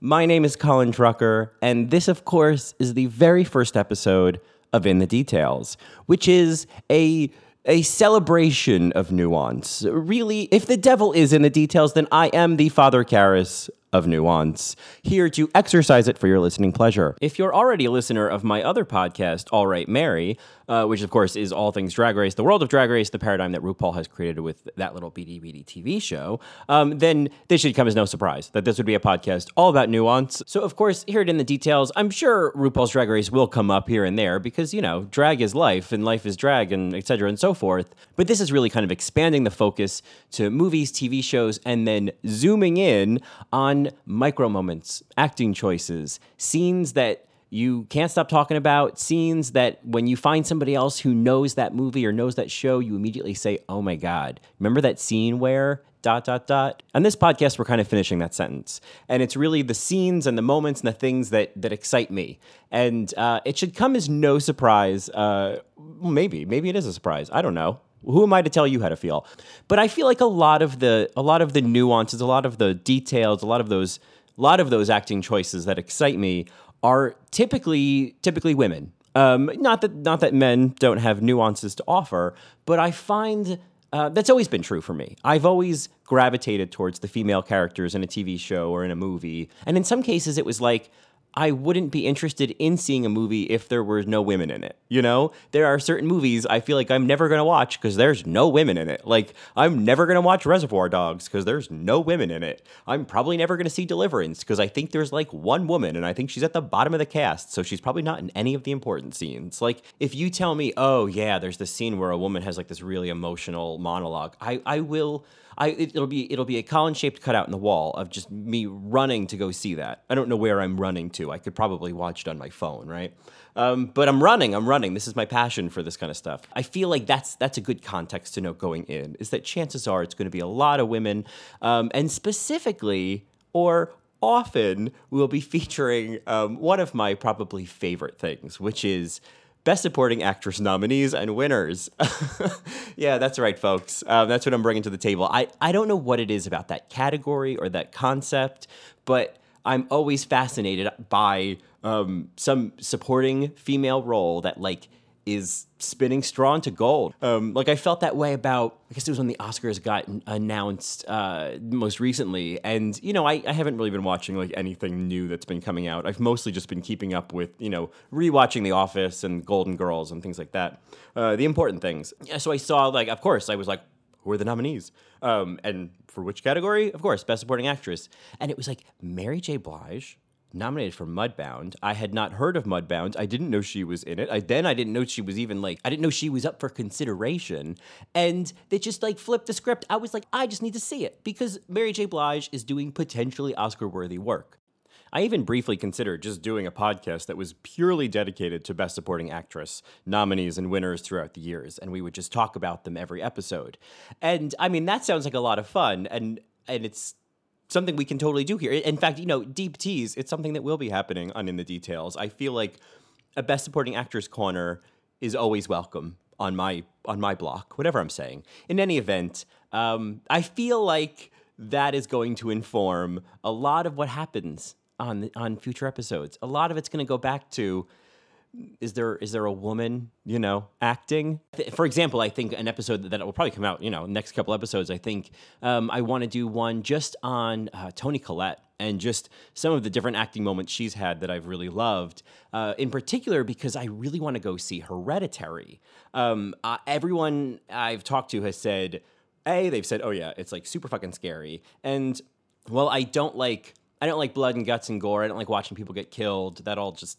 My name is Colin Drucker, and this, of course, is the very first episode of In the Details, which is a a celebration of nuance. Really, if the devil is in the details, then I am the Father Karras of nuance, here to exercise it for your listening pleasure. If you're already a listener of my other podcast, All Right Mary, uh, which of course is all things Drag Race, the world of Drag Race, the paradigm that RuPaul has created with that little BD BD TV show, um, then this should come as no surprise that this would be a podcast all about nuance. So, of course, here it in the details, I'm sure RuPaul's Drag Race will come up here and there because, you know, drag is life and life is drag and etc. and so forth. But this is really kind of expanding the focus to movies, TV shows, and then zooming in on micro moments, acting choices, scenes that you can't stop talking about scenes that when you find somebody else who knows that movie or knows that show, you immediately say, Oh my God, remember that scene where dot dot dot? On this podcast we're kind of finishing that sentence. And it's really the scenes and the moments and the things that that excite me. And uh, it should come as no surprise uh, maybe maybe it is a surprise. I don't know who am I to tell you how to feel? But I feel like a lot of the a lot of the nuances, a lot of the details, a lot of those a lot of those acting choices that excite me are typically typically women. Um, not that not that men don't have nuances to offer, but I find uh, that's always been true for me. I've always gravitated towards the female characters in a TV show or in a movie, and in some cases, it was like I wouldn't be interested in seeing a movie if there were no women in it. You know, there are certain movies I feel like I'm never going to watch because there's no women in it. Like, I'm never going to watch Reservoir Dogs because there's no women in it. I'm probably never going to see Deliverance because I think there's like one woman and I think she's at the bottom of the cast. So she's probably not in any of the important scenes. Like, if you tell me, oh, yeah, there's this scene where a woman has like this really emotional monologue, I, I will. I it, will be it'll be a column shaped cutout in the wall of just me running to go see that. I don't know where I'm running to. I could probably watch it on my phone, right? Um, but I'm running. I'm running. This is my passion for this kind of stuff. I feel like that's that's a good context to know going in. Is that chances are it's going to be a lot of women, um, and specifically or often we'll be featuring um, one of my probably favorite things, which is Best Supporting Actress nominees and winners. yeah, that's right, folks. Um, that's what I'm bringing to the table. I, I don't know what it is about that category or that concept, but I'm always fascinated by um, some supporting female role that, like, is spinning straw into gold. Um, like I felt that way about, I guess it was when the Oscars got announced uh, most recently, and you know I, I haven't really been watching like anything new that's been coming out. I've mostly just been keeping up with you know rewatching The Office and Golden Girls and things like that, uh, the important things. Yeah, so I saw like, of course, I was like, who are the nominees? Um, and for which category? Of course, Best Supporting Actress, and it was like Mary J. Blige nominated for Mudbound. I had not heard of Mudbound. I didn't know she was in it. I then I didn't know she was even like I didn't know she was up for consideration. And they just like flipped the script. I was like, I just need to see it because Mary J. Blige is doing potentially Oscar-worthy work. I even briefly considered just doing a podcast that was purely dedicated to Best Supporting Actress nominees and winners throughout the years, and we would just talk about them every episode. And I mean, that sounds like a lot of fun, and and it's something we can totally do here. In fact, you know, deep tease, it's something that will be happening on In the Details. I feel like a best supporting actress corner is always welcome on my on my block, whatever I'm saying. In any event, um, I feel like that is going to inform a lot of what happens on on future episodes. A lot of it's going to go back to is there is there a woman you know acting? For example i think an episode that will probably come out you know next couple episodes i think um, i want to do one just on uh, toni collette and just some of the different acting moments she's had that i've really loved uh, in particular because i really want to go see hereditary. Um, uh, everyone i've talked to has said a they've said oh yeah it's like super fucking scary. And well i don't like i don't like blood and guts and gore. I don't like watching people get killed. That all just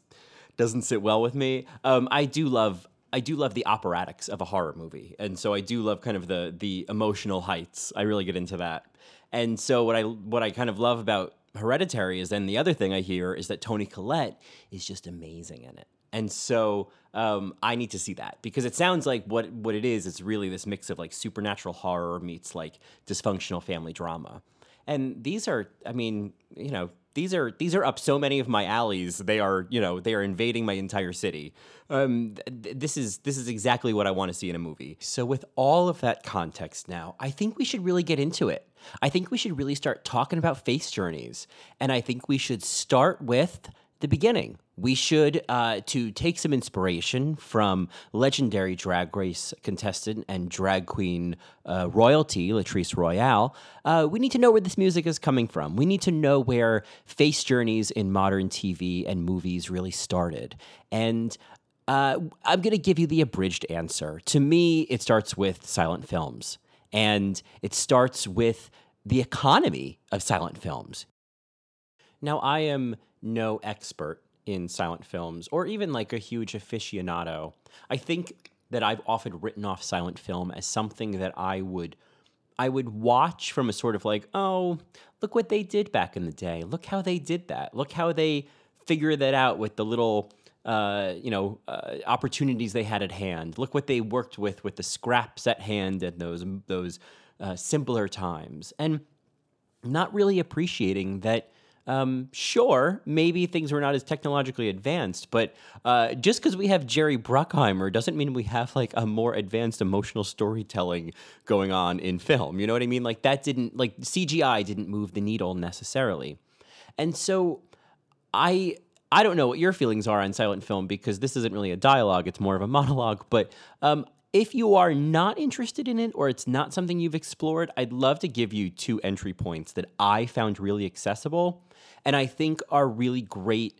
doesn't sit well with me. Um, I do love I do love the operatics of a horror movie, and so I do love kind of the the emotional heights. I really get into that, and so what I what I kind of love about Hereditary is then the other thing I hear is that Toni Collette is just amazing in it. And so um, I need to see that because it sounds like what what it is. It's really this mix of like supernatural horror meets like dysfunctional family drama. And these are, I mean, you know, these are these are up so many of my alleys. They are, you know, they are invading my entire city. Um, th- this is this is exactly what I want to see in a movie. So with all of that context now, I think we should really get into it. I think we should really start talking about face journeys, and I think we should start with the beginning. We should, uh, to take some inspiration from legendary drag race contestant and drag queen uh, royalty, Latrice Royale, uh, we need to know where this music is coming from. We need to know where face journeys in modern TV and movies really started. And uh, I'm going to give you the abridged answer. To me, it starts with silent films, and it starts with the economy of silent films. Now, I am no expert in silent films or even like a huge aficionado. I think that I've often written off silent film as something that I would I would watch from a sort of like, "Oh, look what they did back in the day. Look how they did that. Look how they figured that out with the little uh, you know, uh, opportunities they had at hand. Look what they worked with with the scraps at hand and those those uh, simpler times, and not really appreciating that um, sure, maybe things were not as technologically advanced, but uh, just because we have Jerry Bruckheimer doesn't mean we have like a more advanced emotional storytelling going on in film. You know what I mean? Like that didn't like CGI didn't move the needle necessarily, and so I I don't know what your feelings are on silent film because this isn't really a dialogue; it's more of a monologue. But um, if you are not interested in it or it's not something you've explored, I'd love to give you two entry points that I found really accessible and I think are really great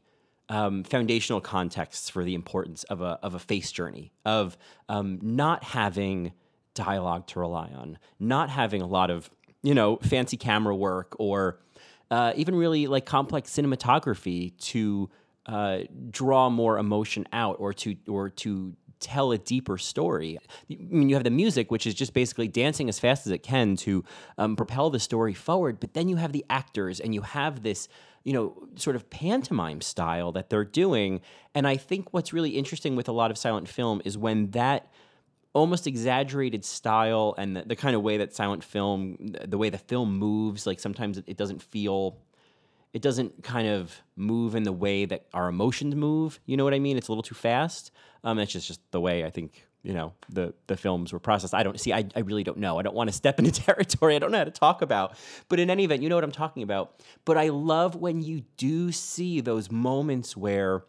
um, foundational contexts for the importance of a, of a face journey, of um, not having dialogue to rely on, not having a lot of, you know, fancy camera work or uh, even really like complex cinematography to uh, draw more emotion out or to or to tell a deeper story. I mean, you have the music, which is just basically dancing as fast as it can to um, propel the story forward, but then you have the actors and you have this you know, sort of pantomime style that they're doing. And I think what's really interesting with a lot of silent film is when that almost exaggerated style and the, the kind of way that silent film, the way the film moves, like sometimes it doesn't feel it doesn't kind of move in the way that our emotions move. You know what I mean? It's a little too fast. Um, that's just, just the way I think you know the the films were processed. I don't see. I, I really don't know. I don't want to step into territory I don't know how to talk about. But in any event, you know what I'm talking about. But I love when you do see those moments where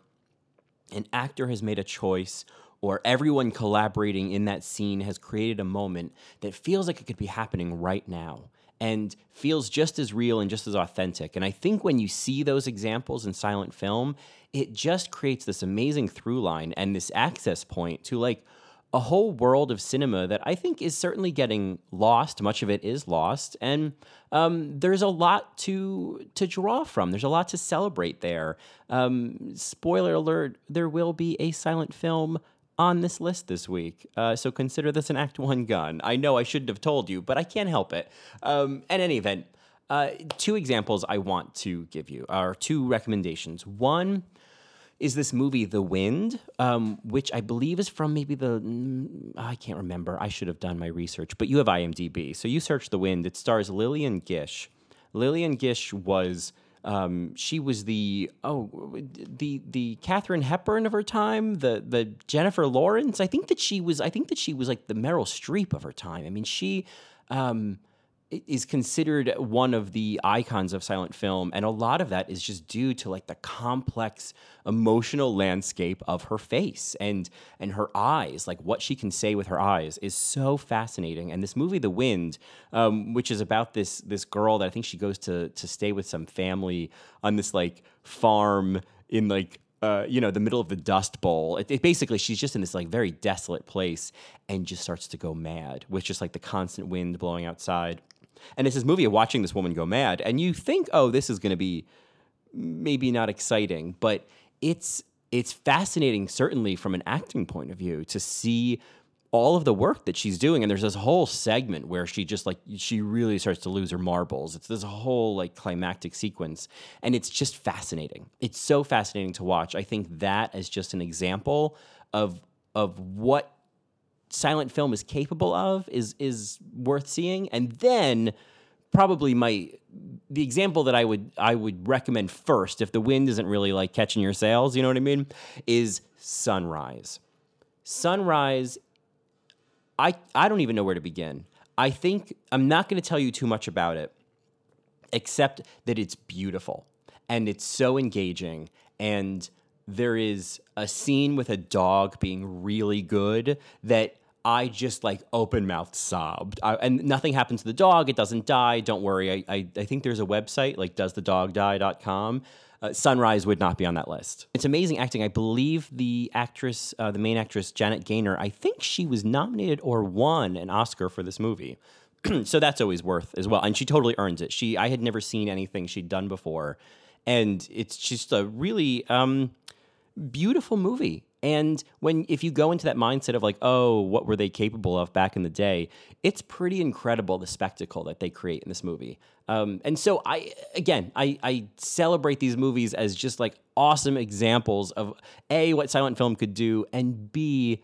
an actor has made a choice or everyone collaborating in that scene has created a moment that feels like it could be happening right now and feels just as real and just as authentic. And I think when you see those examples in silent film, it just creates this amazing through line and this access point to like a whole world of cinema that I think is certainly getting lost. Much of it is lost, and um, there's a lot to to draw from. There's a lot to celebrate there. Um, spoiler alert: there will be a silent film on this list this week. Uh, so consider this an Act One gun. I know I shouldn't have told you, but I can't help it. Um, in any event, uh, two examples I want to give you are two recommendations. One is this movie The Wind, um, which I believe is from maybe the mm, I can't remember. I should have done my research, but you have IMDb, so you search The Wind. It stars Lillian Gish. Lillian Gish was um, she was the oh the the Katharine Hepburn of her time, the the Jennifer Lawrence. I think that she was I think that she was like the Meryl Streep of her time. I mean, she um, is considered one of the icons of silent film and a lot of that is just due to like the complex emotional landscape of her face and and her eyes like what she can say with her eyes is so fascinating and this movie the wind um, which is about this this girl that i think she goes to to stay with some family on this like farm in like uh, you know, the middle of the Dust Bowl. It, it, basically, she's just in this like very desolate place and just starts to go mad with just like the constant wind blowing outside. And it's this movie of watching this woman go mad, and you think, oh, this is going to be maybe not exciting, but it's it's fascinating, certainly from an acting point of view, to see all of the work that she's doing. And there's this whole segment where she just like, she really starts to lose her marbles. It's this whole like climactic sequence. And it's just fascinating. It's so fascinating to watch. I think that is just an example of, of what silent film is capable of is, is worth seeing. And then probably my, the example that I would, I would recommend first, if the wind isn't really like catching your sails, you know what I mean, is Sunrise. Sunrise I, I don't even know where to begin. I think I'm not going to tell you too much about it, except that it's beautiful and it's so engaging. And there is a scene with a dog being really good that I just like open mouthed sobbed. I, and nothing happens to the dog. It doesn't die. Don't worry. I, I, I think there's a website like doesthedogdie.com uh, Sunrise would not be on that list. It's amazing acting. I believe the actress, uh, the main actress, Janet Gaynor, I think she was nominated or won an Oscar for this movie. so that's always worth as well. And she totally earns it. She, I had never seen anything she'd done before. And it's just a really um, beautiful movie. And when if you go into that mindset of like, oh, what were they capable of back in the day? It's pretty incredible the spectacle that they create in this movie. Um, and so I again, I, I celebrate these movies as just like awesome examples of a what silent film could do, and b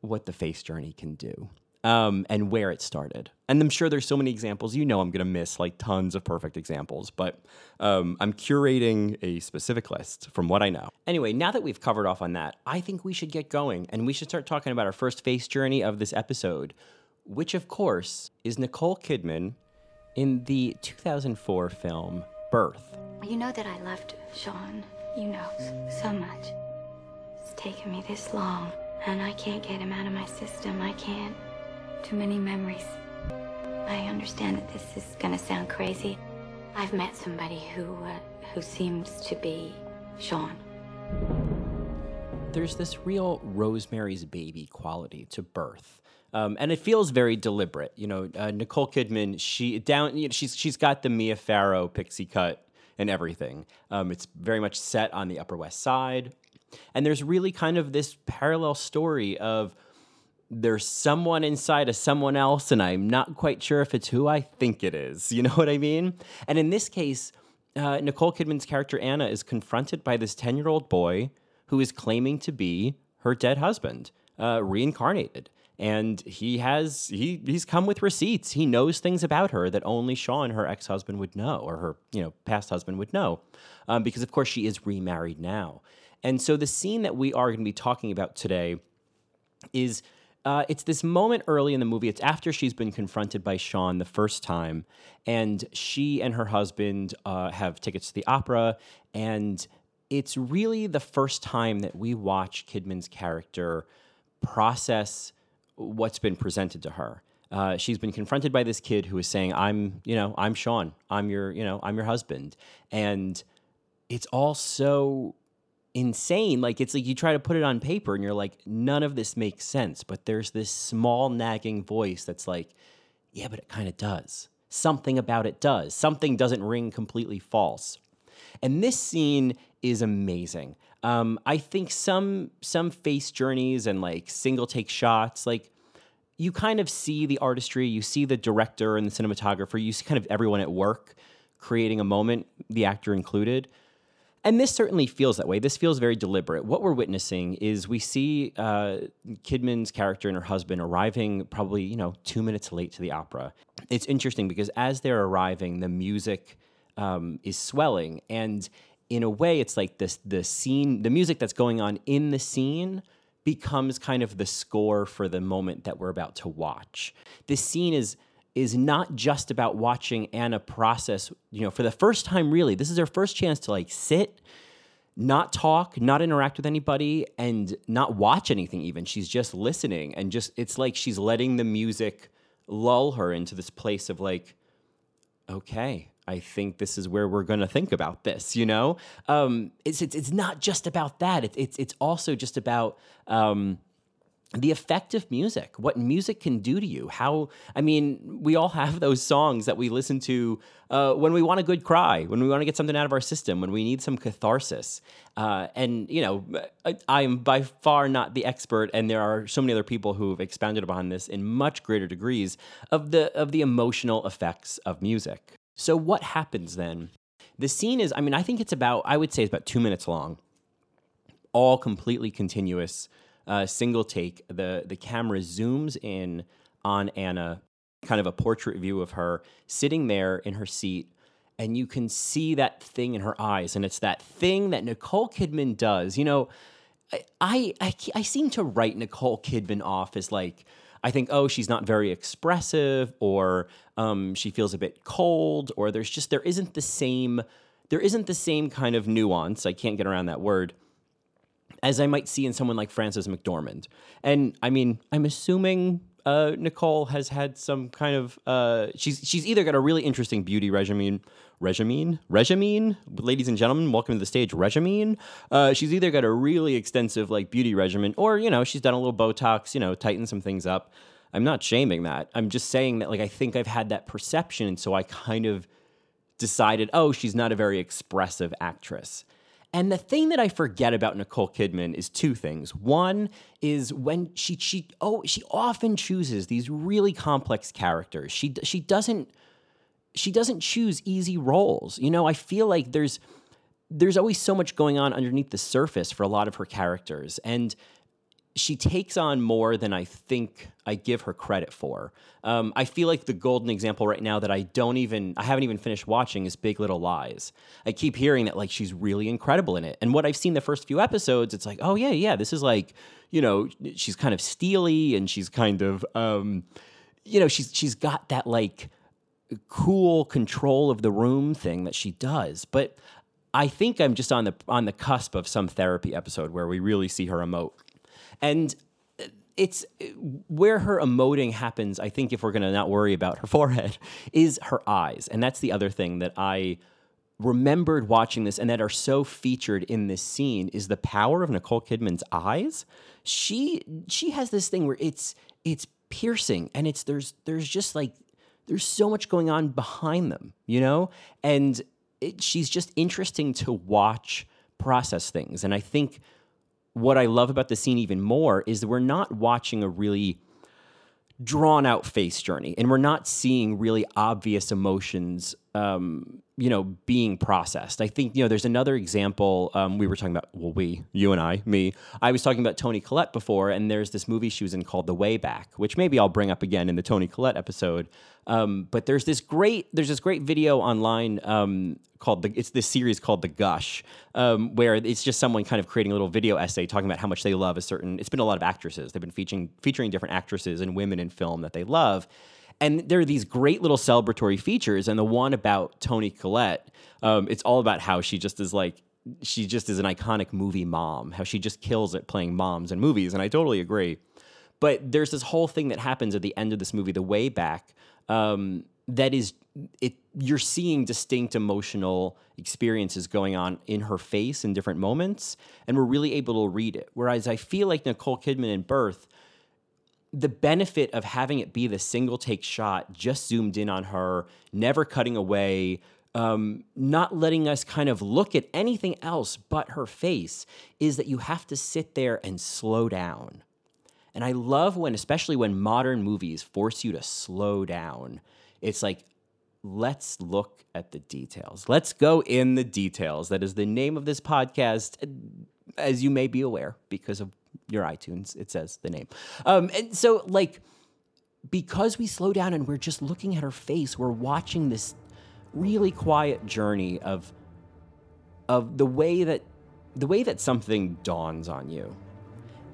what the face journey can do um, and where it started. And I'm sure there's so many examples. You know, I'm going to miss like tons of perfect examples, but um, I'm curating a specific list from what I know. Anyway, now that we've covered off on that, I think we should get going and we should start talking about our first face journey of this episode, which, of course, is Nicole Kidman in the 2004 film Birth. You know that I loved Sean. You know so much. It's taken me this long, and I can't get him out of my system. I can't. Too many memories. I understand that this is gonna sound crazy. I've met somebody who, uh, who seems to be Sean. There's this real Rosemary's Baby quality to birth. Um, and it feels very deliberate. You know, uh, Nicole Kidman, she down, you know, she's she's got the Mia Farrow pixie cut and everything. Um, it's very much set on the Upper West Side, and there's really kind of this parallel story of there's someone inside of someone else, and I'm not quite sure if it's who I think it is. You know what I mean? And in this case, uh, Nicole Kidman's character Anna is confronted by this 10 year old boy who is claiming to be her dead husband, uh, reincarnated. And he has he he's come with receipts. He knows things about her that only Sean, her ex husband, would know, or her you know past husband would know, um, because of course she is remarried now. And so the scene that we are going to be talking about today is uh, it's this moment early in the movie. It's after she's been confronted by Sean the first time, and she and her husband uh, have tickets to the opera, and it's really the first time that we watch Kidman's character process what's been presented to her. Uh, she's been confronted by this kid who is saying, "I'm, you know, I'm Sean. I'm your, you know, I'm your husband," and it's all so insane. Like it's like you try to put it on paper and you're like, none of this makes sense. But there's this small nagging voice that's like, yeah, but it kind of does. Something about it does. Something doesn't ring completely false. And this scene is amazing. Um, I think some some face journeys and like single take shots, like you kind of see the artistry, you see the director and the cinematographer, you see kind of everyone at work creating a moment, the actor included. And this certainly feels that way. This feels very deliberate. What we're witnessing is we see uh, Kidman's character and her husband arriving probably, you know, two minutes late to the opera. It's interesting because as they're arriving, the music um, is swelling. And in a way, it's like this the scene, the music that's going on in the scene becomes kind of the score for the moment that we're about to watch. This scene is is not just about watching Anna process, you know, for the first time, really. This is her first chance to like sit, not talk, not interact with anybody, and not watch anything even. She's just listening and just, it's like she's letting the music lull her into this place of like, okay, I think this is where we're going to think about this, you know? Um, it's, it's, it's not just about that. It's, it's, it's also just about, um, the effect of music, what music can do to you. How, I mean, we all have those songs that we listen to uh, when we want a good cry, when we want to get something out of our system, when we need some catharsis. Uh, and, you know, I, am by far not the expert, and there are so many other people who've expounded upon this in much greater degrees of the, of the emotional effects of music. So, what happens then? The scene is, I mean, I think it's about, I would say it's about two minutes long, all completely continuous uh, single take. The the camera zooms in on Anna, kind of a portrait view of her sitting there in her seat, and you can see that thing in her eyes, and it's that thing that Nicole Kidman does. You know, I I, I seem to write Nicole Kidman off as like. I think, oh, she's not very expressive, or um, she feels a bit cold, or there's just there isn't the same there isn't the same kind of nuance. I can't get around that word as I might see in someone like Frances McDormand. And I mean, I'm assuming uh, Nicole has had some kind of uh, she's she's either got a really interesting beauty regimen regimen regimen? Ladies and gentlemen welcome to the stage regimen. Uh, she's either got a really extensive like beauty regimen or you know she's done a little botox you know tighten some things up. I'm not shaming that. I'm just saying that like i think i've had that perception and so i kind of decided oh she's not a very expressive actress and the thing that I forget about Nicole Kidman is two things. One is when she she oh she often chooses these really complex characters. She she doesn't she doesn't choose easy roles. You know, I feel like there's there's always so much going on underneath the surface for a lot of her characters and she takes on more than I think I give her credit for. Um, I feel like the golden example right now that I don't even, I haven't even finished watching is Big Little Lies. I keep hearing that like she's really incredible in it. And what I've seen the first few episodes, it's like, oh yeah, yeah, this is like, you know, she's kind of steely and she's kind of, um, you know, she's she's got that like cool control of the room thing that she does. But I think I'm just on the on the cusp of some therapy episode where we really see her emote and it's where her emoting happens. I think if we're going to not worry about her forehead, is her eyes. And that's the other thing that I remembered watching this and that are so featured in this scene is the power of Nicole Kidman's eyes. She she has this thing where it's it's piercing and it's there's there's just like there's so much going on behind them, you know? And it, she's just interesting to watch process things. And I think what I love about the scene even more is that we're not watching a really drawn out face journey and we're not seeing really obvious emotions um, you know being processed. I think you know there's another example um, we were talking about well we you and i me. I was talking about Toni collette before and there's this movie she was in called the way back which maybe i'll bring up again in the Toni collette episode. Um, but there's this great there's this great video online um, called the it's this series called the gush um, where it's just someone kind of creating a little video essay talking about how much they love a certain it's been a lot of actresses. They've been featuring featuring different actresses and women in film that they love and there are these great little celebratory features and the one about toni collette um, it's all about how she just is like she just is an iconic movie mom how she just kills it playing moms in movies and i totally agree. But there's this whole thing that happens at the end of this movie the way back um, that is it you're seeing distinct emotional experiences going on in her face in different moments and we're really able to read it. Whereas i feel like nicole kidman in birth the benefit of having it be the single take shot just zoomed in on her never cutting away um, not letting us kind of look at anything else but her face is that you have to sit there and slow down and I love when, especially when modern movies force you to slow down. It's like, let's look at the details. Let's go in the details. That is the name of this podcast, as you may be aware, because of your iTunes. It says the name. Um, and so, like, because we slow down and we're just looking at her face, we're watching this really quiet journey of of the way that the way that something dawns on you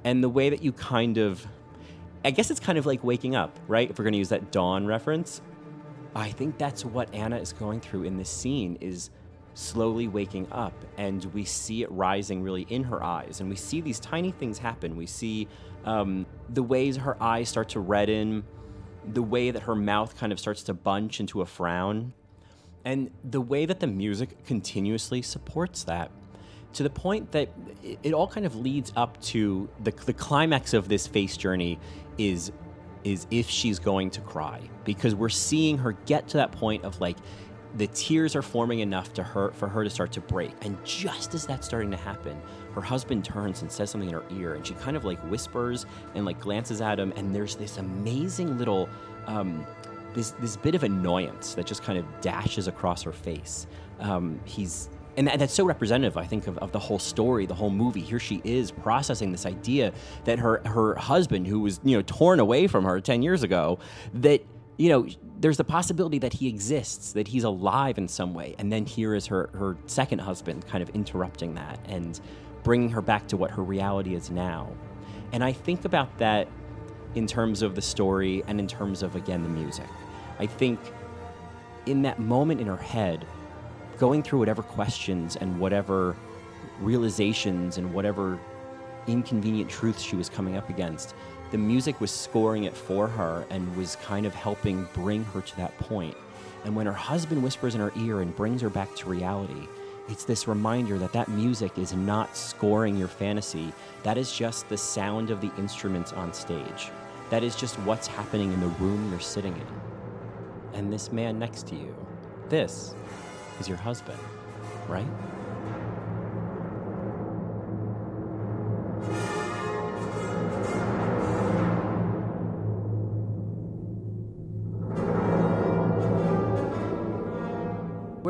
and the way that you kind of I guess it's kind of like waking up, right? If we're going to use that dawn reference, I think that's what Anna is going through in this scene is slowly waking up and we see it rising really in her eyes and we see these tiny things happen. We see um, the ways her eyes start to redden, the way that her mouth kind of starts to bunch into a frown, and the way that the music continuously supports that. to the point that it, all kind of leads up to the, the climax of this face journey is is if she's going to cry because we're seeing her get to that point of like the tears are forming enough to her for her to start to break and just as that's starting to happen her husband turns and says something in her ear and she kind of like whispers and like glances at him and there's this amazing little um, this this bit of annoyance that just kind of dashes across her face um, he's and that, that's so representative, I think, of, of the whole story, the whole movie. Here she is processing this idea that her her husband, who was you know torn away from her ten years ago, that you know there's the possibility that he exists, that he's alive in some way, and then here is her her second husband, kind of interrupting that and bringing her back to what her reality is now. And I think about that in terms of the story and in terms of again the music. I think in that moment in her head going through whatever questions and whatever realizations and whatever inconvenient truths she was coming up against, the music was scoring it for her and was kind of helping bring her to that point. And when her husband whispers in her ear and brings her back to reality, it's this reminder that that music is not scoring your fantasy. That is just the sound of the instruments on stage. That is just what's happening in the room you're sitting in. And this man next to you, this is your husband, right?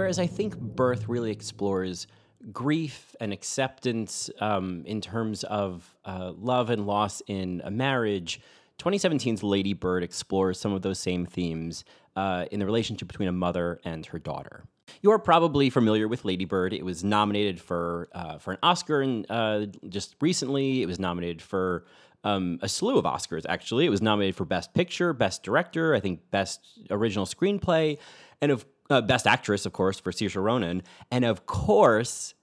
Whereas I think Birth really explores grief and acceptance um, in terms of uh, love and loss in a marriage. 2017's Lady Bird explores some of those same themes uh, in the relationship between a mother and her daughter. You're probably familiar with Lady Bird. It was nominated for uh, for an Oscar and uh, just recently. It was nominated for um, a slew of Oscars. Actually, it was nominated for Best Picture, Best Director, I think Best Original Screenplay, and of uh, Best Actress, of course, for Saoirse Ronan, and of course,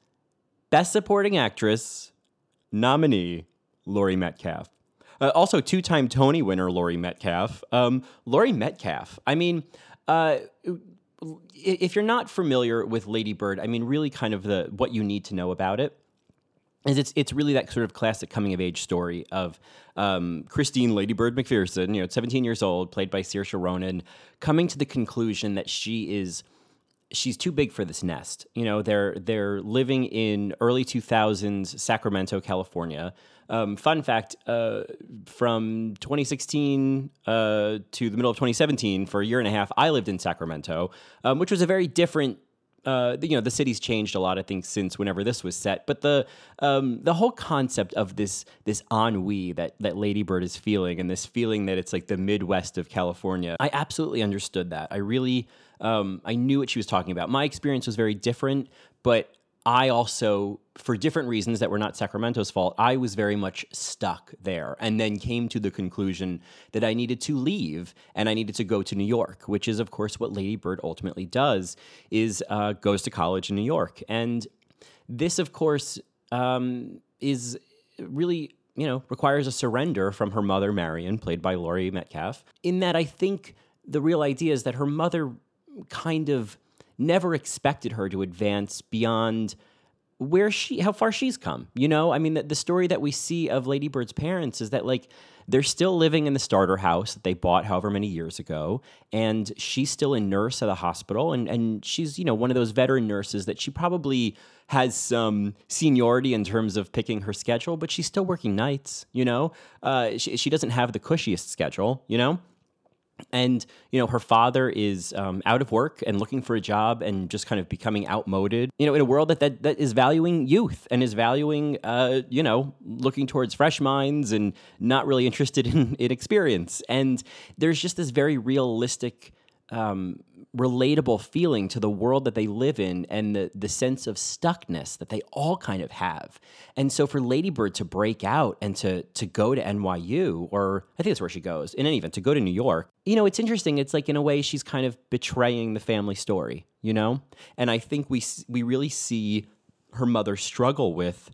Best Supporting Actress nominee Laurie Metcalf. Uh, also, two-time Tony winner Laurie Metcalf. Um, Laurie Metcalf. I mean, uh, if you're not familiar with Lady Bird, I mean, really, kind of the what you need to know about it is it's it's really that sort of classic coming of age story of um, Christine Lady Bird McPherson, you know, 17 years old, played by Saoirse Ronan, coming to the conclusion that she is she's too big for this nest. You know, they're they're living in early 2000s Sacramento, California. Um, fun fact: uh, from 2016 uh, to the middle of 2017, for a year and a half, I lived in Sacramento, um, which was a very different uh, you know the city's changed a lot I think since whenever this was set but the um, the whole concept of this this ennui that that Lady Bird is feeling and this feeling that it's like the Midwest of California I absolutely understood that. I really um, I knew what she was talking about. My experience was very different but I also, for different reasons that were not Sacramento's fault, I was very much stuck there and then came to the conclusion that I needed to leave and I needed to go to New York, which is, of course, what Lady Bird ultimately does, is uh, goes to college in New York. And this, of course, um, is really, you know, requires a surrender from her mother, Marion, played by Laurie Metcalf, in that I think the real idea is that her mother kind of never expected her to advance beyond where she how far she's come you know? I mean the, the story that we see of lady bird's parents is that like they're still living in the starter house that they bought however many years ago and she's still a nurse at a hospital and, and she's you know one of those veteran nurses that she probably has some seniority in terms of picking her schedule but she's still working nights you know? Uh, she, she doesn't have the cushiest schedule you know and you know her father is um, out of work and looking for a job and just kind of becoming outmoded you know in a world that that, that is valuing youth and is valuing uh, you know looking towards fresh minds and not really interested in, in experience. And there's just this very realistic um, relatable feeling to the world that they live in and the, the sense of stuckness that they all kind of have. And so for Ladybird to break out and to to go to NYU, or I think that's where she goes, in any event, to go to New York, you know, it's interesting. It's like in a way she's kind of betraying the family story, you know? And I think we we really see her mother struggle with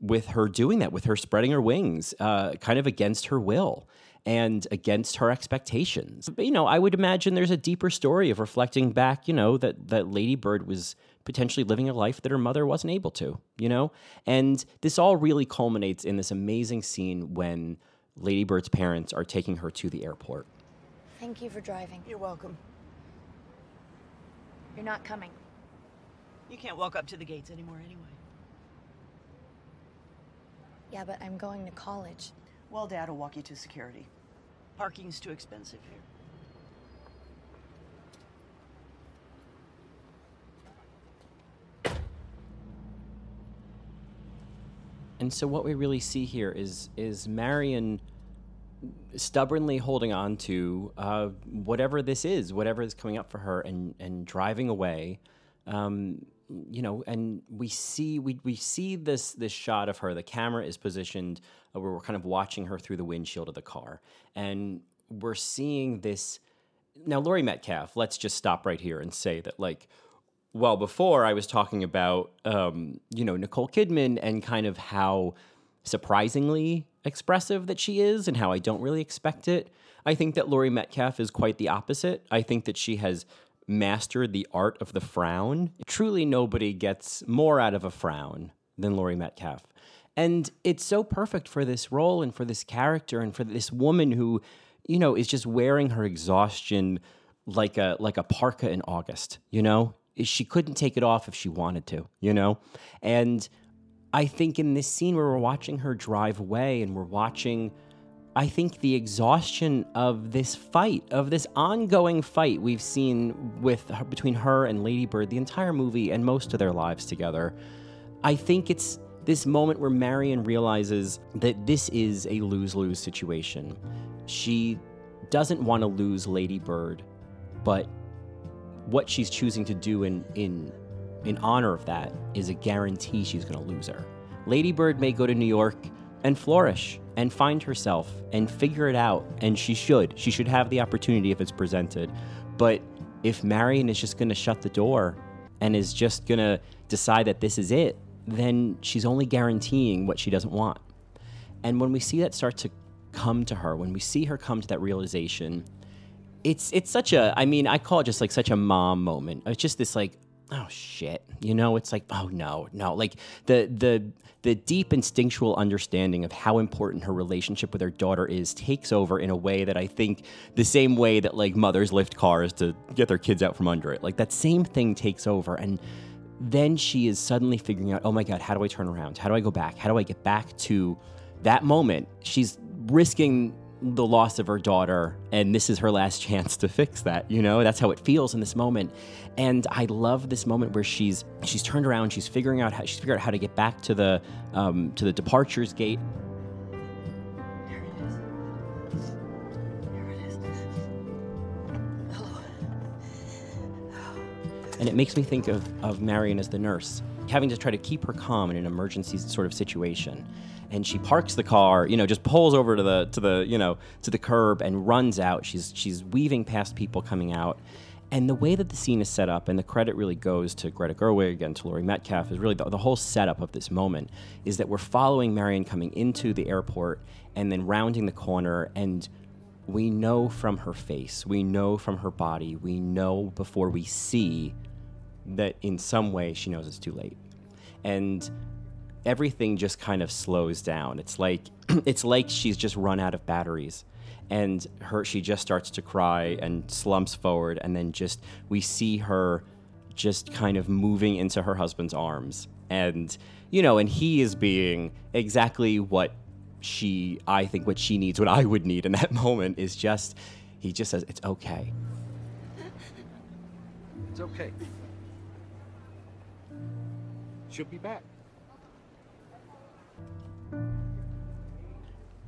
with her doing that, with her spreading her wings, uh, kind of against her will and against her expectations. But, you know, I would imagine there's a deeper story of reflecting back, you know, that that Lady Bird was potentially living a life that her mother wasn't able to, you know? And this all really culminates in this amazing scene when Lady Bird's parents are taking her to the airport. Thank you for driving. You're welcome. You're not coming. You can't walk up to the gates anymore anyway. Yeah, but I'm going to college. Well, Dad will walk you to security. Parking's too expensive here. And so what we really see here is is Marion stubbornly holding on to uh, whatever this is, whatever is coming up for her, and and driving away. Um, you know, and we see we, we see this this shot of her. The camera is positioned uh, where we're kind of watching her through the windshield of the car, and we're seeing this. Now, Laurie Metcalf. Let's just stop right here and say that, like, well, before I was talking about, um, you know, Nicole Kidman and kind of how surprisingly expressive that she is and how I don't really expect it. I think that Laurie Metcalf is quite the opposite. I think that she has mastered the art of the frown. Truly, nobody gets more out of a frown than Laurie Metcalf. And it's so perfect for this role and for this character and for this woman who, you know, is just wearing her exhaustion like a like a parka in August, you know? She couldn't take it off if she wanted to, you know? And I think in this scene where we're watching her drive away and we're watching I think the exhaustion of this fight, of this ongoing fight we've seen with between her and Lady Bird the entire movie and most of their lives together. I think it's this moment where Marion realizes that this is a lose-lose situation. She doesn't want to lose Lady Bird, but what she's choosing to do in in in honor of that is a guarantee she's going to lose her. Lady Bird may go to New York and flourish and find herself and figure it out, and she should. She should have the opportunity if it's presented. But if Marion is just going to shut the door and is just going to decide that this is it, then she's only guaranteeing what she doesn't want. And when we see that start to come to her, when we see her come to that realization, it's it's such a I mean, I call it just like such a mom moment. It's just this like oh shit. You know it's like oh no no. Like the the the deep instinctual understanding of how important her relationship with her daughter is takes over in a way that i think the same way that like mothers lift cars to get their kids out from under it. Like that same thing takes over and then she is suddenly figuring out oh my god how do i turn around? How do i go back? How do i get back to that moment? She's risking the loss of her daughter and this is her last chance to fix that you know that's how it feels in this moment and i love this moment where she's she's turned around she's figuring out how she's figured out how to get back to the um, to the departures gate There it is. There it is. Hello. and it makes me think of, of marion as the nurse having to try to keep her calm in an emergency sort of situation and she parks the car you know just pulls over to the to the you know to the curb and runs out. She's she's weaving past people coming out. And the way that the scene is set up, and the credit really goes to Greta Gerwig and to Laurie Metcalf, is really the, the, whole setup of this moment is that we're following Marion coming into the airport and then rounding the corner, and we know from her face, we know from her body, we know before we see that in some way she knows it's too late. And everything just kind of slows down. It's like it's like she's just run out of batteries and her she just starts to cry and slumps forward and then just we see her just kind of moving into her husband's arms and you know and he is being exactly what she i think what she needs what i would need in that moment is just he just says it's okay It's okay. She'll be back.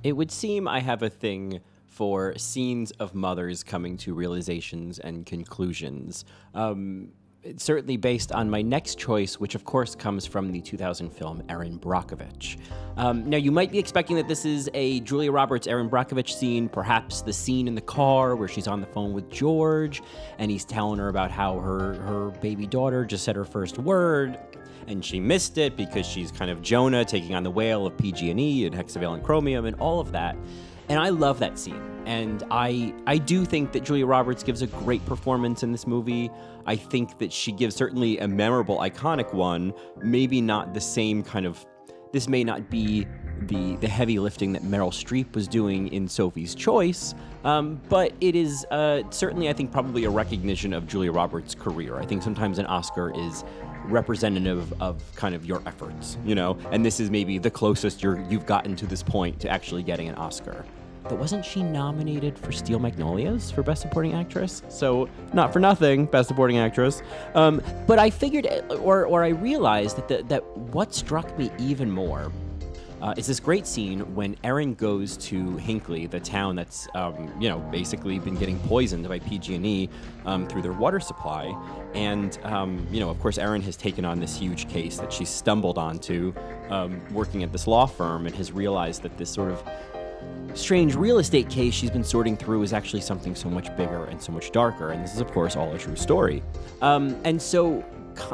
It would seem i have a thing for scenes of mothers coming to realizations and conclusions. Um, it's certainly based on my next choice, which of course comes from the 2000 film Erin Brockovich. Um, now, you might be expecting that this is a Julia Roberts Erin Brockovich scene, perhaps the scene in the car where she's on the phone with George and he's telling her about how her, her baby daughter just said her first word and she missed it because she's kind of Jonah taking on the whale of PG&E and hexavalent chromium and all of that. And I love that scene. And I I do think that Julia Roberts gives a great performance in this movie. I think that she gives certainly a memorable, iconic one. Maybe not the same kind of. This may not be the the heavy lifting that Meryl Streep was doing in Sophie's Choice, um, but it is uh, certainly, I think, probably a recognition of Julia Roberts' career. I think sometimes an Oscar is representative of kind of your efforts, you know, and this is maybe the closest you're you've gotten to this point to actually getting an Oscar. But wasn't she nominated for Steel Magnolias for Best Supporting Actress? So not for nothing, Best Supporting Actress. Um, but I figured, or or I realized that the, that what struck me even more uh, is this great scene when Erin goes to Hinkley, the town that's um, you know basically been getting poisoned by PG&E um, through their water supply, and um, you know of course Erin has taken on this huge case that she stumbled onto um, working at this law firm and has realized that this sort of strange real estate case she's been sorting through is actually something so much bigger and so much darker. And this is, of course, all a true story. Um, and so,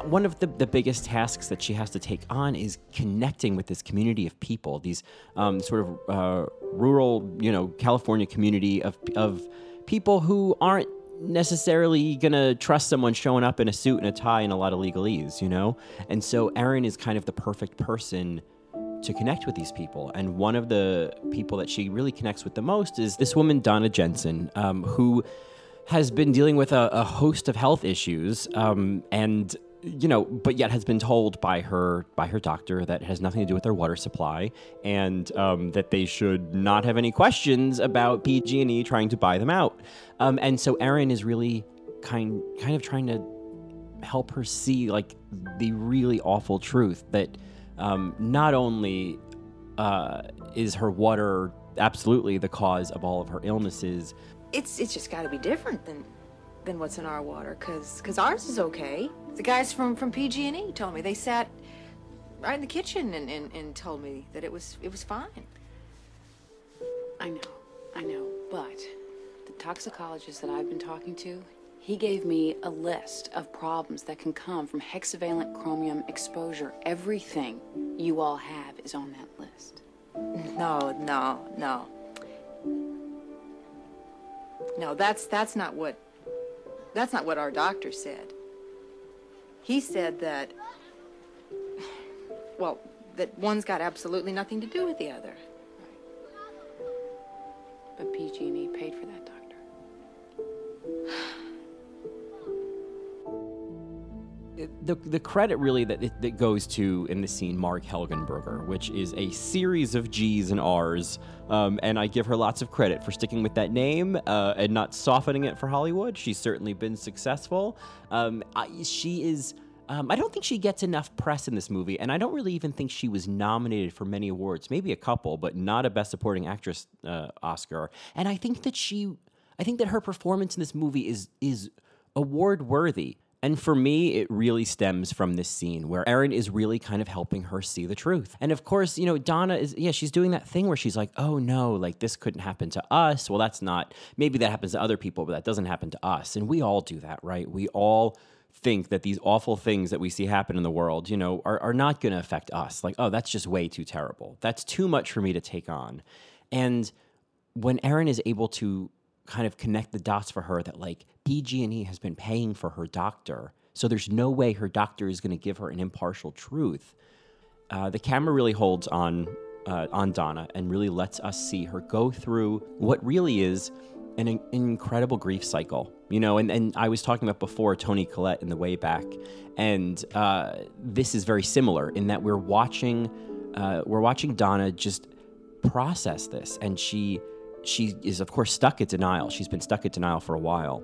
one of the, the biggest tasks that she has to take on is connecting with this community of people, these um, sort of uh, rural, you know, California community of, of people who aren't necessarily gonna trust someone showing up in a suit and a tie and a lot of legalese, you know? And so Erin is kind of the perfect person to connect with these people. And one of the people that she really connects with the most is this woman, Donna Jensen, um, who has been dealing with a, a host of health issues um, and you know but yet has been told by her by her doctor that it has nothing to do with their water supply and um, that they should not have any questions about pg&e trying to buy them out. Um, and so erin is really kind kind of trying to help her see like the really awful truth that um, not only uh, is her water absolutely the cause of all of her illnesses, It's it's just got to be different than than what's in our water, cause 'cause ours is okay. The guys from from PG&E told me they sat right in the kitchen and, and, and told me that it was it was fine. I know, I know, but the toxicologist that I've been talking to, he gave me a list of problems that can come from hexavalent chromium exposure. Everything you all have is on that list. No, no, no. No, that's that's not what that's not what our doctor said. He said that well, that one's got absolutely nothing to do with the other. But PG&E paid for that, the the credit really that that goes to in the scene Marg Helgenberger, which is a series of G's and R's, um, and I give her lots of credit for sticking with that name uh, and not softening it for Hollywood. She's certainly been successful. Um, I, she is. Um, I don't think she gets enough press in this movie, and I don't really even think she was nominated for many awards. Maybe a couple, but not a Best Supporting Actress uh, Oscar. And I think that she, I think that her performance in this movie is is award worthy. And for me, it really stems from this scene where Erin is really kind of helping her see the truth. And of course, you know, Donna is, yeah, she's doing that thing where she's like, oh no, like this couldn't happen to us. Well, that's not, maybe that happens to other people, but that doesn't happen to us. And we all do that, right? We all think that these awful things that we see happen in the world, you know, are, are not going to affect us. Like, oh, that's just way too terrible. That's too much for me to take on. And when Erin is able to kind of connect the dots for her that like PG&E has been paying for her doctor, so there's no way her doctor is going to give her an impartial truth. Uh, the camera really holds on uh, on Donna and really lets us see her go through what really is an, an incredible grief cycle. You know, and, and I was talking about before Toni Collette in the way back, and uh, this is very similar in that we're watching uh, we're watching Donna just process this, and she she is of course stuck at denial. She's been stuck at denial for a while.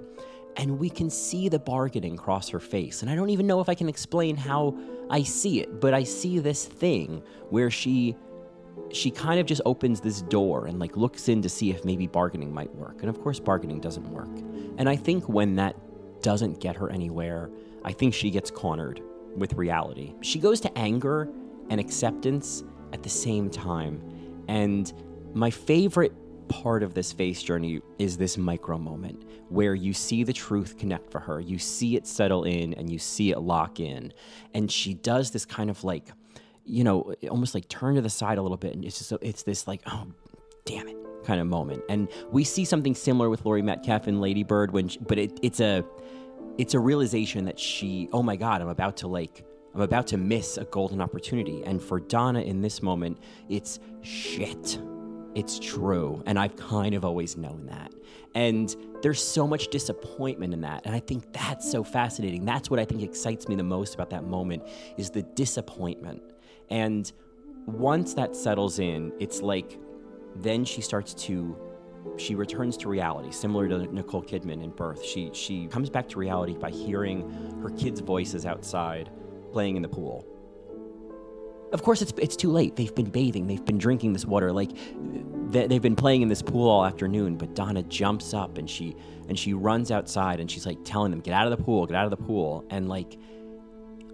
And we can see the bargaining cross her face. And I don't even know if I can explain how I see it, but I see this thing where she she kind of just opens this door and like looks in to see if maybe bargaining might work. And of course bargaining doesn't work. And I think when that doesn't get her anywhere, I think she gets cornered with reality. She goes to anger and acceptance at the same time. And my favorite part of this face journey is this micro moment where you see the truth connect for her. You see it settle in and you see it lock in. And she does this kind of like, you know, almost like turn to the side a little bit. And it's just, so it's this like, oh, damn it kind of moment. And we see something similar with Laurie Metcalf in Lady Bird when she, but it, it's a it's a realization that she, oh my god, I'm about to like I'm about to miss a golden opportunity. And for Donna in this moment, it's shit. It's true. And I've kind of always known that. And there's so much disappointment in that. And I think that's so fascinating. That's what I think excites me the most about that moment is the disappointment. And once that settles in, it's like then she starts to she returns to reality, similar to Nicole Kidman in Birth. She she comes back to reality by hearing her kids' voices outside playing in the pool. Of course, it's it's too late. They've been bathing. They've been drinking this water. Like they, they've been playing in this pool all afternoon. But Donna jumps up and she and she runs outside and she's like telling them, "Get out of the pool! Get out of the pool!" And like,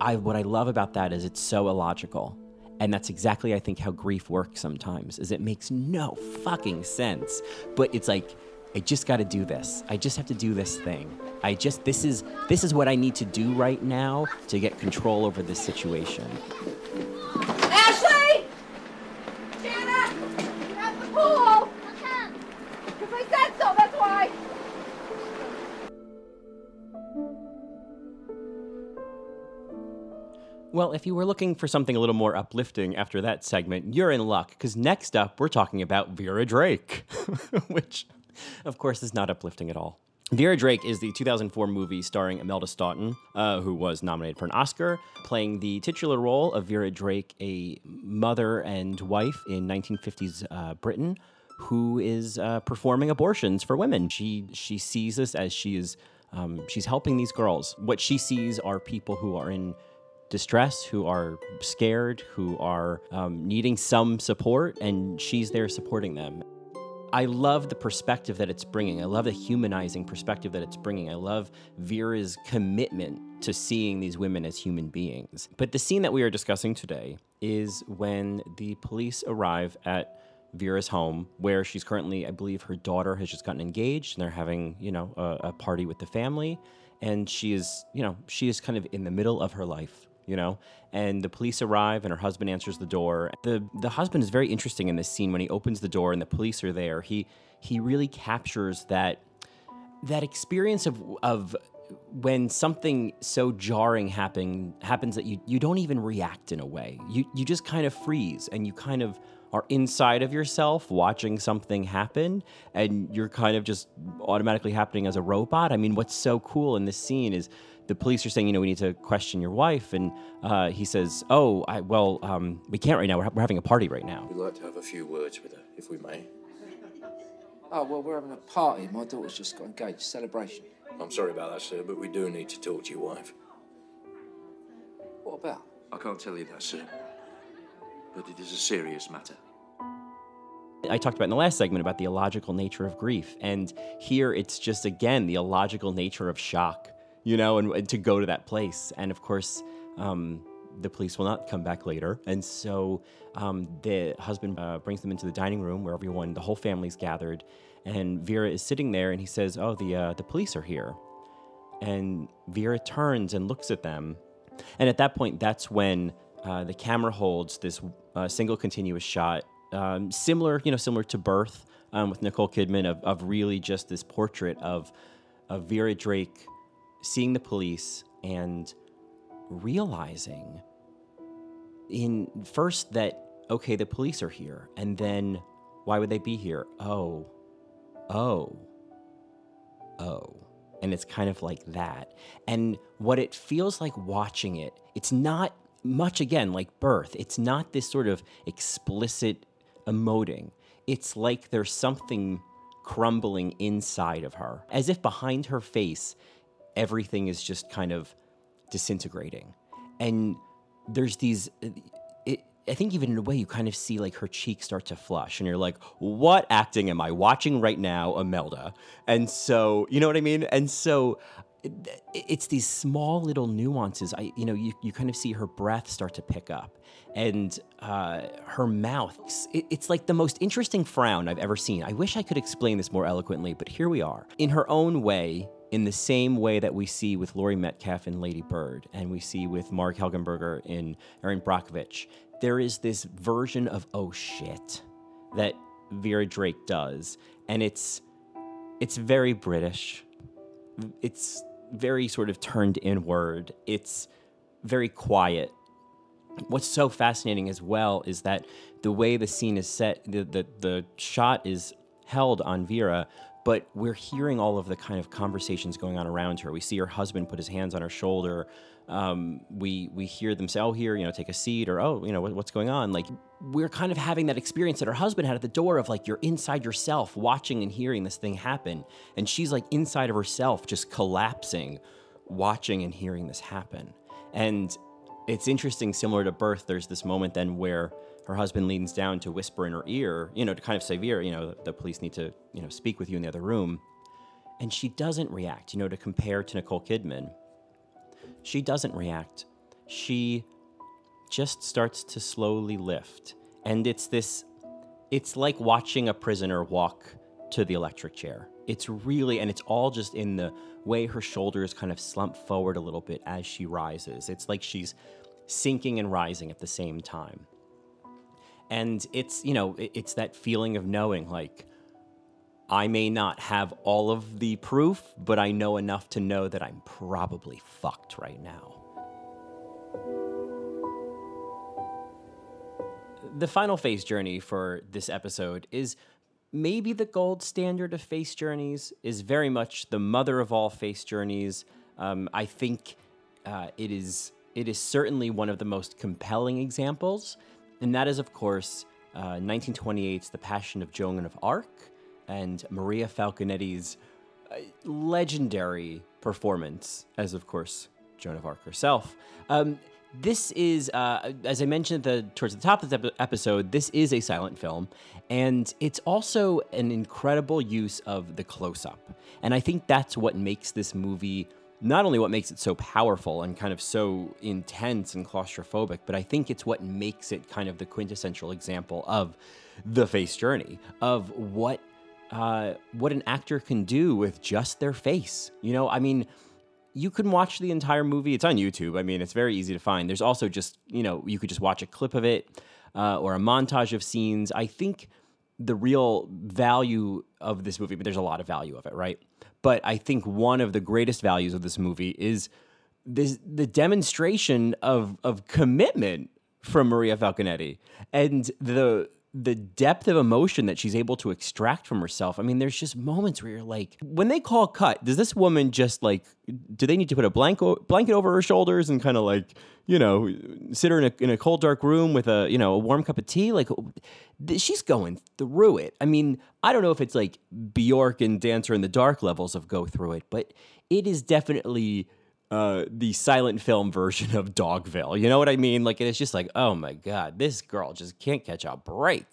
I what I love about that is it's so illogical. And that's exactly, I think, how grief works sometimes. Is it makes no fucking sense, but it's like I just got to do this. I just have to do this thing. I just this is this is what I need to do right now to get control over this situation. Ashley! The pool! Because I said so, that's why. Well, if you were looking for something a little more uplifting after that segment, you're in luck because next up we're talking about Vera Drake, which, of course, is not uplifting at all. Vera Drake is the 2004 movie starring Imelda Staunton, uh, who was nominated for an Oscar, playing the titular role of Vera Drake, a mother and wife in 1950s uh, Britain, who is uh, performing abortions for women. She she sees this as she is um, she's helping these girls. What she sees are people who are in distress, who are scared, who are um, needing some support, and she's there supporting them. I love the perspective that it's bringing. I love the humanizing perspective that it's bringing. I love Vera's commitment to seeing these women as human beings. But the scene that we are discussing today is when the police arrive at Vera's home, where she's currently, I believe, her daughter has just gotten engaged, and they're having, you know, a, a party with the family, and she is, you know, she is kind of in the middle of her life you know? And the police arrive and her husband answers the door. The the husband is very interesting in this scene. When he opens the door and the police are there he he really captures that that experience of of when something so jarring happen happens that you you don't even react in a way. You you just kind of freeze and you kind of are inside of yourself watching something happen and you're kind of just automatically happening as a robot. I mean what's so cool in this scene is the police are saying, you know, we need to question your wife. And uh, he says, oh, I, well, um, we can't right now. We're, we're having a party right now. We'd like to have a few words with her, if we may. Oh, well, we're having a party. My daughter's just got engaged. Celebration. I'm sorry about that, sir, but we do need to talk to your wife. What about? I can't tell you that, sir. But it is a serious matter. I talked about in the last segment about the illogical nature of grief. And here it's just, again, the illogical nature of shock, you know, and, and to go to that place. And of course, um, the police will not come back later. And so um, the husband uh, brings them into the dining room where everyone, the whole family's gathered. And Vera is sitting there and he says, Oh, the, uh, the police are here. And Vera turns and looks at them. And at that point, that's when uh, the camera holds this uh, single continuous shot, um, similar, you know, similar to Birth um, with Nicole Kidman, of, of really just this portrait of, of Vera Drake seeing the police and realizing in first that okay the police are here and then why would they be here? Oh oh oh. And it's kind of like that. And what it feels like watching it it's not much again like birth. It's not this sort of explicit emoting. It's like there's something crumbling inside of her as if behind her face everything is just kind of disintegrating. And there's these, it, I think even in a way you kind of see like her cheeks start to flush and you're like, what acting am I watching right now, Imelda? And so, you know what I mean? And so it, it's these small little nuances. I, you know, you, you kind of see her breath start to pick up and uh, her mouth. It, it's like the most interesting frown I've ever seen. I wish I could explain this more eloquently, but here we are. In her own way, in the same way that we see with Laurie Metcalf in Lady Bird and we see with Marg Helgenberger in Erin Brockovich, there is this version of oh shit that Vera Drake does, and it's it's very British. It's very sort of turned inward. It's very quiet. What's so fascinating as well is that the way the scene is set, the the, the shot is held on Vera, but we're hearing all of the kind of conversations going on around her. We see her husband put his hands on her shoulder. Um, we we hear them say, "Oh, here, you know, take a seat," or "Oh, you know, what, what's going on?" Like we're kind of having that experience that her husband had at the door of like you're inside yourself, watching and hearing this thing happen, and she's like inside of herself, just collapsing, watching and hearing this happen. And it's interesting, similar to birth. There's this moment then where her husband leans down to whisper in her ear, you know, to kind of say, Vera, you know, the police need to, you know, speak with you in the other room. And she doesn't react, you know, to compare to Nicole Kidman. She doesn't react. She just starts to slowly lift. And it's this, it's like watching a prisoner walk to the electric chair. It's really, and it's all just in the way her shoulders kind of slump forward a little bit as she rises. It's like she's sinking and rising at the same time. And it's, you know, it's that feeling of knowing like, I may not have all of the proof, but I know enough to know that I'm probably fucked right now. The final face journey for this episode is maybe the gold standard of face journeys, is very much the mother of all face journeys. Um, I think uh, it is it is certainly one of the most compelling examples, and that is, of course, uh, 1928's The Passion of Joan of Arc and Maria Falconetti's uh, legendary performance as, of course, Joan of Arc herself. Um, this is, uh, as I mentioned the, towards the top of the episode, this is a silent film, and it's also an incredible use of the close up. And I think that's what makes this movie not only what makes it so powerful and kind of so intense and claustrophobic, but I think it's what makes it kind of the quintessential example of the face journey of what uh, what an actor can do with just their face. You know, I mean, you can watch the entire movie. It's on YouTube. I mean, it's very easy to find. There's also just you know you could just watch a clip of it uh, or a montage of scenes. I think the real value of this movie, but there's a lot of value of it, right? But I think one of the greatest values of this movie is this the demonstration of of commitment from Maria Falconetti and the the depth of emotion that she's able to extract from herself. I mean, there's just moments where you're like, when they call cut, does this woman just like, do they need to put a blanket over her shoulders and kind of like, you know, sit her in a, in a cold, dark room with a, you know, a warm cup of tea? Like, oh, she's going through it. I mean, I don't know if it's like Bjork and Dancer in the Dark levels of go through it, but it is definitely uh, the silent film version of Dogville. You know what I mean? Like it's just like, oh my god, this girl just can't catch a break.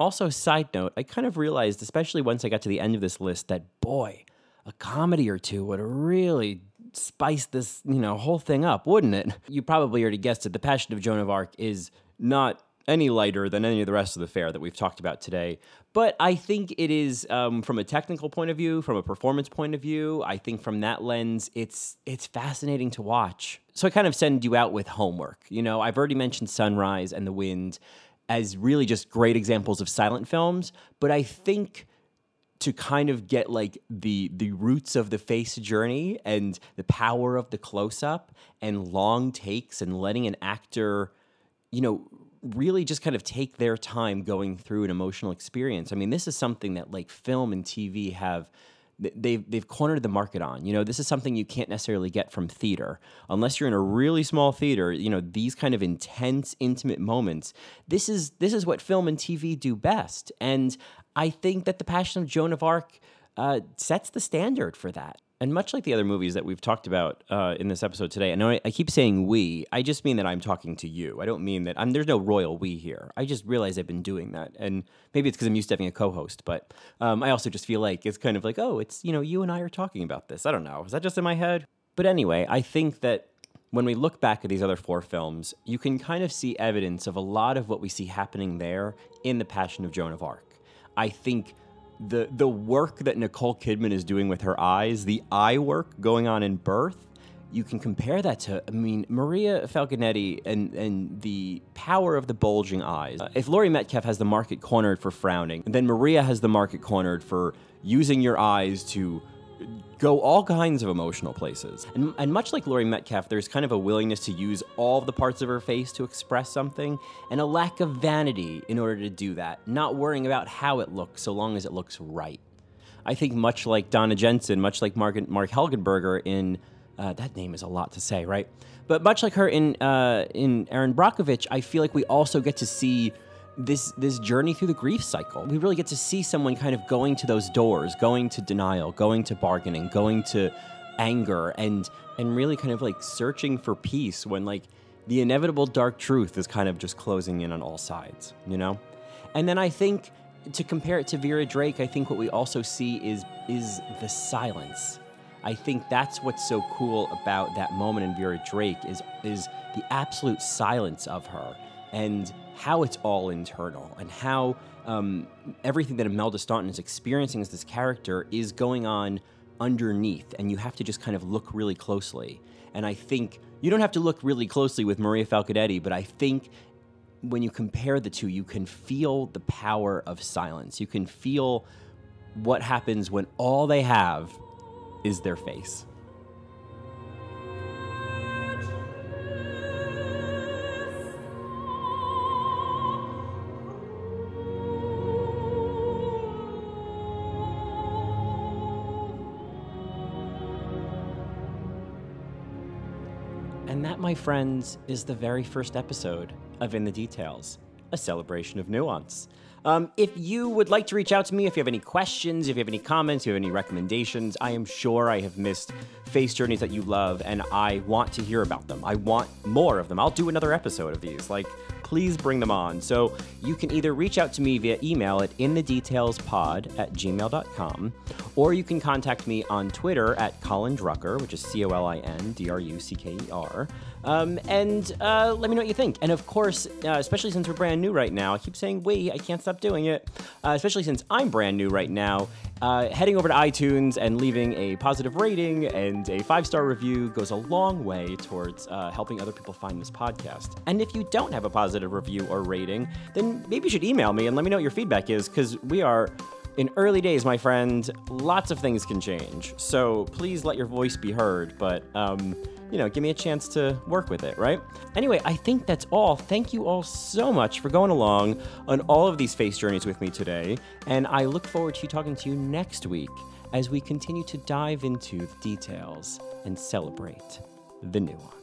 Also, side note, I kind of realized, especially once I got to the end of this list, that boy, a comedy or two would really spice this, you know, whole thing up, wouldn't it? You probably already guessed it. The Passion of Joan of Arc is not any lighter than any of the rest of the fare that we've talked about today. But I think it is, um, from a technical point of view, from a performance point of view, I think from that lens, it's it's fascinating to watch. So I kind of send you out with homework. You know, I've already mentioned Sunrise and The Wind as really just great examples of silent films, but I think to kind of get like the the roots of the face journey and the power of the close up and long takes and letting an actor you know really just kind of take their time going through an emotional experience. I mean, this is something that like film and TV have they've they've cornered the market on. You know, this is something you can't necessarily get from theater unless you're in a really small theater. You know, these kind of intense, intimate moments. This is this is what film and TV do best, and I think that the Passion of Joan of Arc uh, sets the standard for that. And much like the other movies that we've talked about uh, in this episode today, I I, I, keep saying we. I just mean that I'm talking to you. I don't mean that I'm. There's no royal we here. I just realize I've been doing that, and maybe it's because I'm used to having a co-host. But um, I also just feel like it's kind of like, oh, it's you know, you and I are talking about this. I don't know. Is that just in my head? But anyway, I think that when we look back at these other four films, you can kind of see evidence of a lot of what we see happening there in The Passion of Joan of Arc. I think the the work that Nicole Kidman is doing with her eyes, the eye work going on in Birth, you can compare that to, I mean, Maria Falconetti and, and the power of the bulging eyes. If Laurie Metcalf has the market cornered for frowning, then Maria has the market cornered for using your eyes to go all kinds of emotional places. And, and much like Laurie Metcalf, there's kind of a willingness to use all the parts of her face to express something, and a lack of vanity in order to do that, not worrying about how it looks so long as it looks right. I think much like Donna Jensen, much like Marg, Marg Helgenberger in uh, that name is a lot to say, right? But much like her in uh, in Erin Brockovich, I feel like we also get to see this this journey through the grief cycle. We really get to see someone kind of going to those doors, going to denial, going to bargaining, going to anger, and and really kind of like searching for peace when like the inevitable dark truth is kind of just closing in on all sides, you know? And then I think to compare it to Vera Drake, I think what we also see is is the silence. I think that's what's so cool about that moment in Vera Drake is is the absolute silence of her and how it's all internal and how um, everything that Imelda Staunton is experiencing as this character is going on underneath, and you have to just kind of look really closely. And I think you don't have to look really closely with Maria Falconetti, but I think when you compare the two, you can feel the power of silence. You can feel what happens when all they have is their face. And that, my friends, is the very first episode of In the Details, a celebration of nuance. Um, if you would like to reach out to me, if you have any questions, if you have any comments, if you have any recommendations, I am sure I have missed face journeys that you love, and I want to hear about them. I want more of them. I'll do another episode of these. Like, please bring them on. So you can either reach out to me via email at inthedetailspod at gmail.com, or you can contact me on Twitter at Colin Drucker, which is C O L I N D R U C K E R. Um, and uh, let me know what you think. And of course, uh, especially since we're brand new right now, I keep saying we, I can't stop doing it. Uh, especially since I'm brand new right now, uh, heading over to iTunes and leaving a positive rating and a five star review goes a long way towards uh, helping other people find this podcast. And if you don't have a positive review or rating, then maybe you should email me and let me know what your feedback is because we are in early days, my friend, lots of things can change. So please let your voice be heard, but, um, you know, give me a chance to work with it, right? Anyway, I think that's all. Thank you all so much for going along on all of these face journeys with me today. And I look forward to talking to you next week as we continue to dive into the details and celebrate the nuance.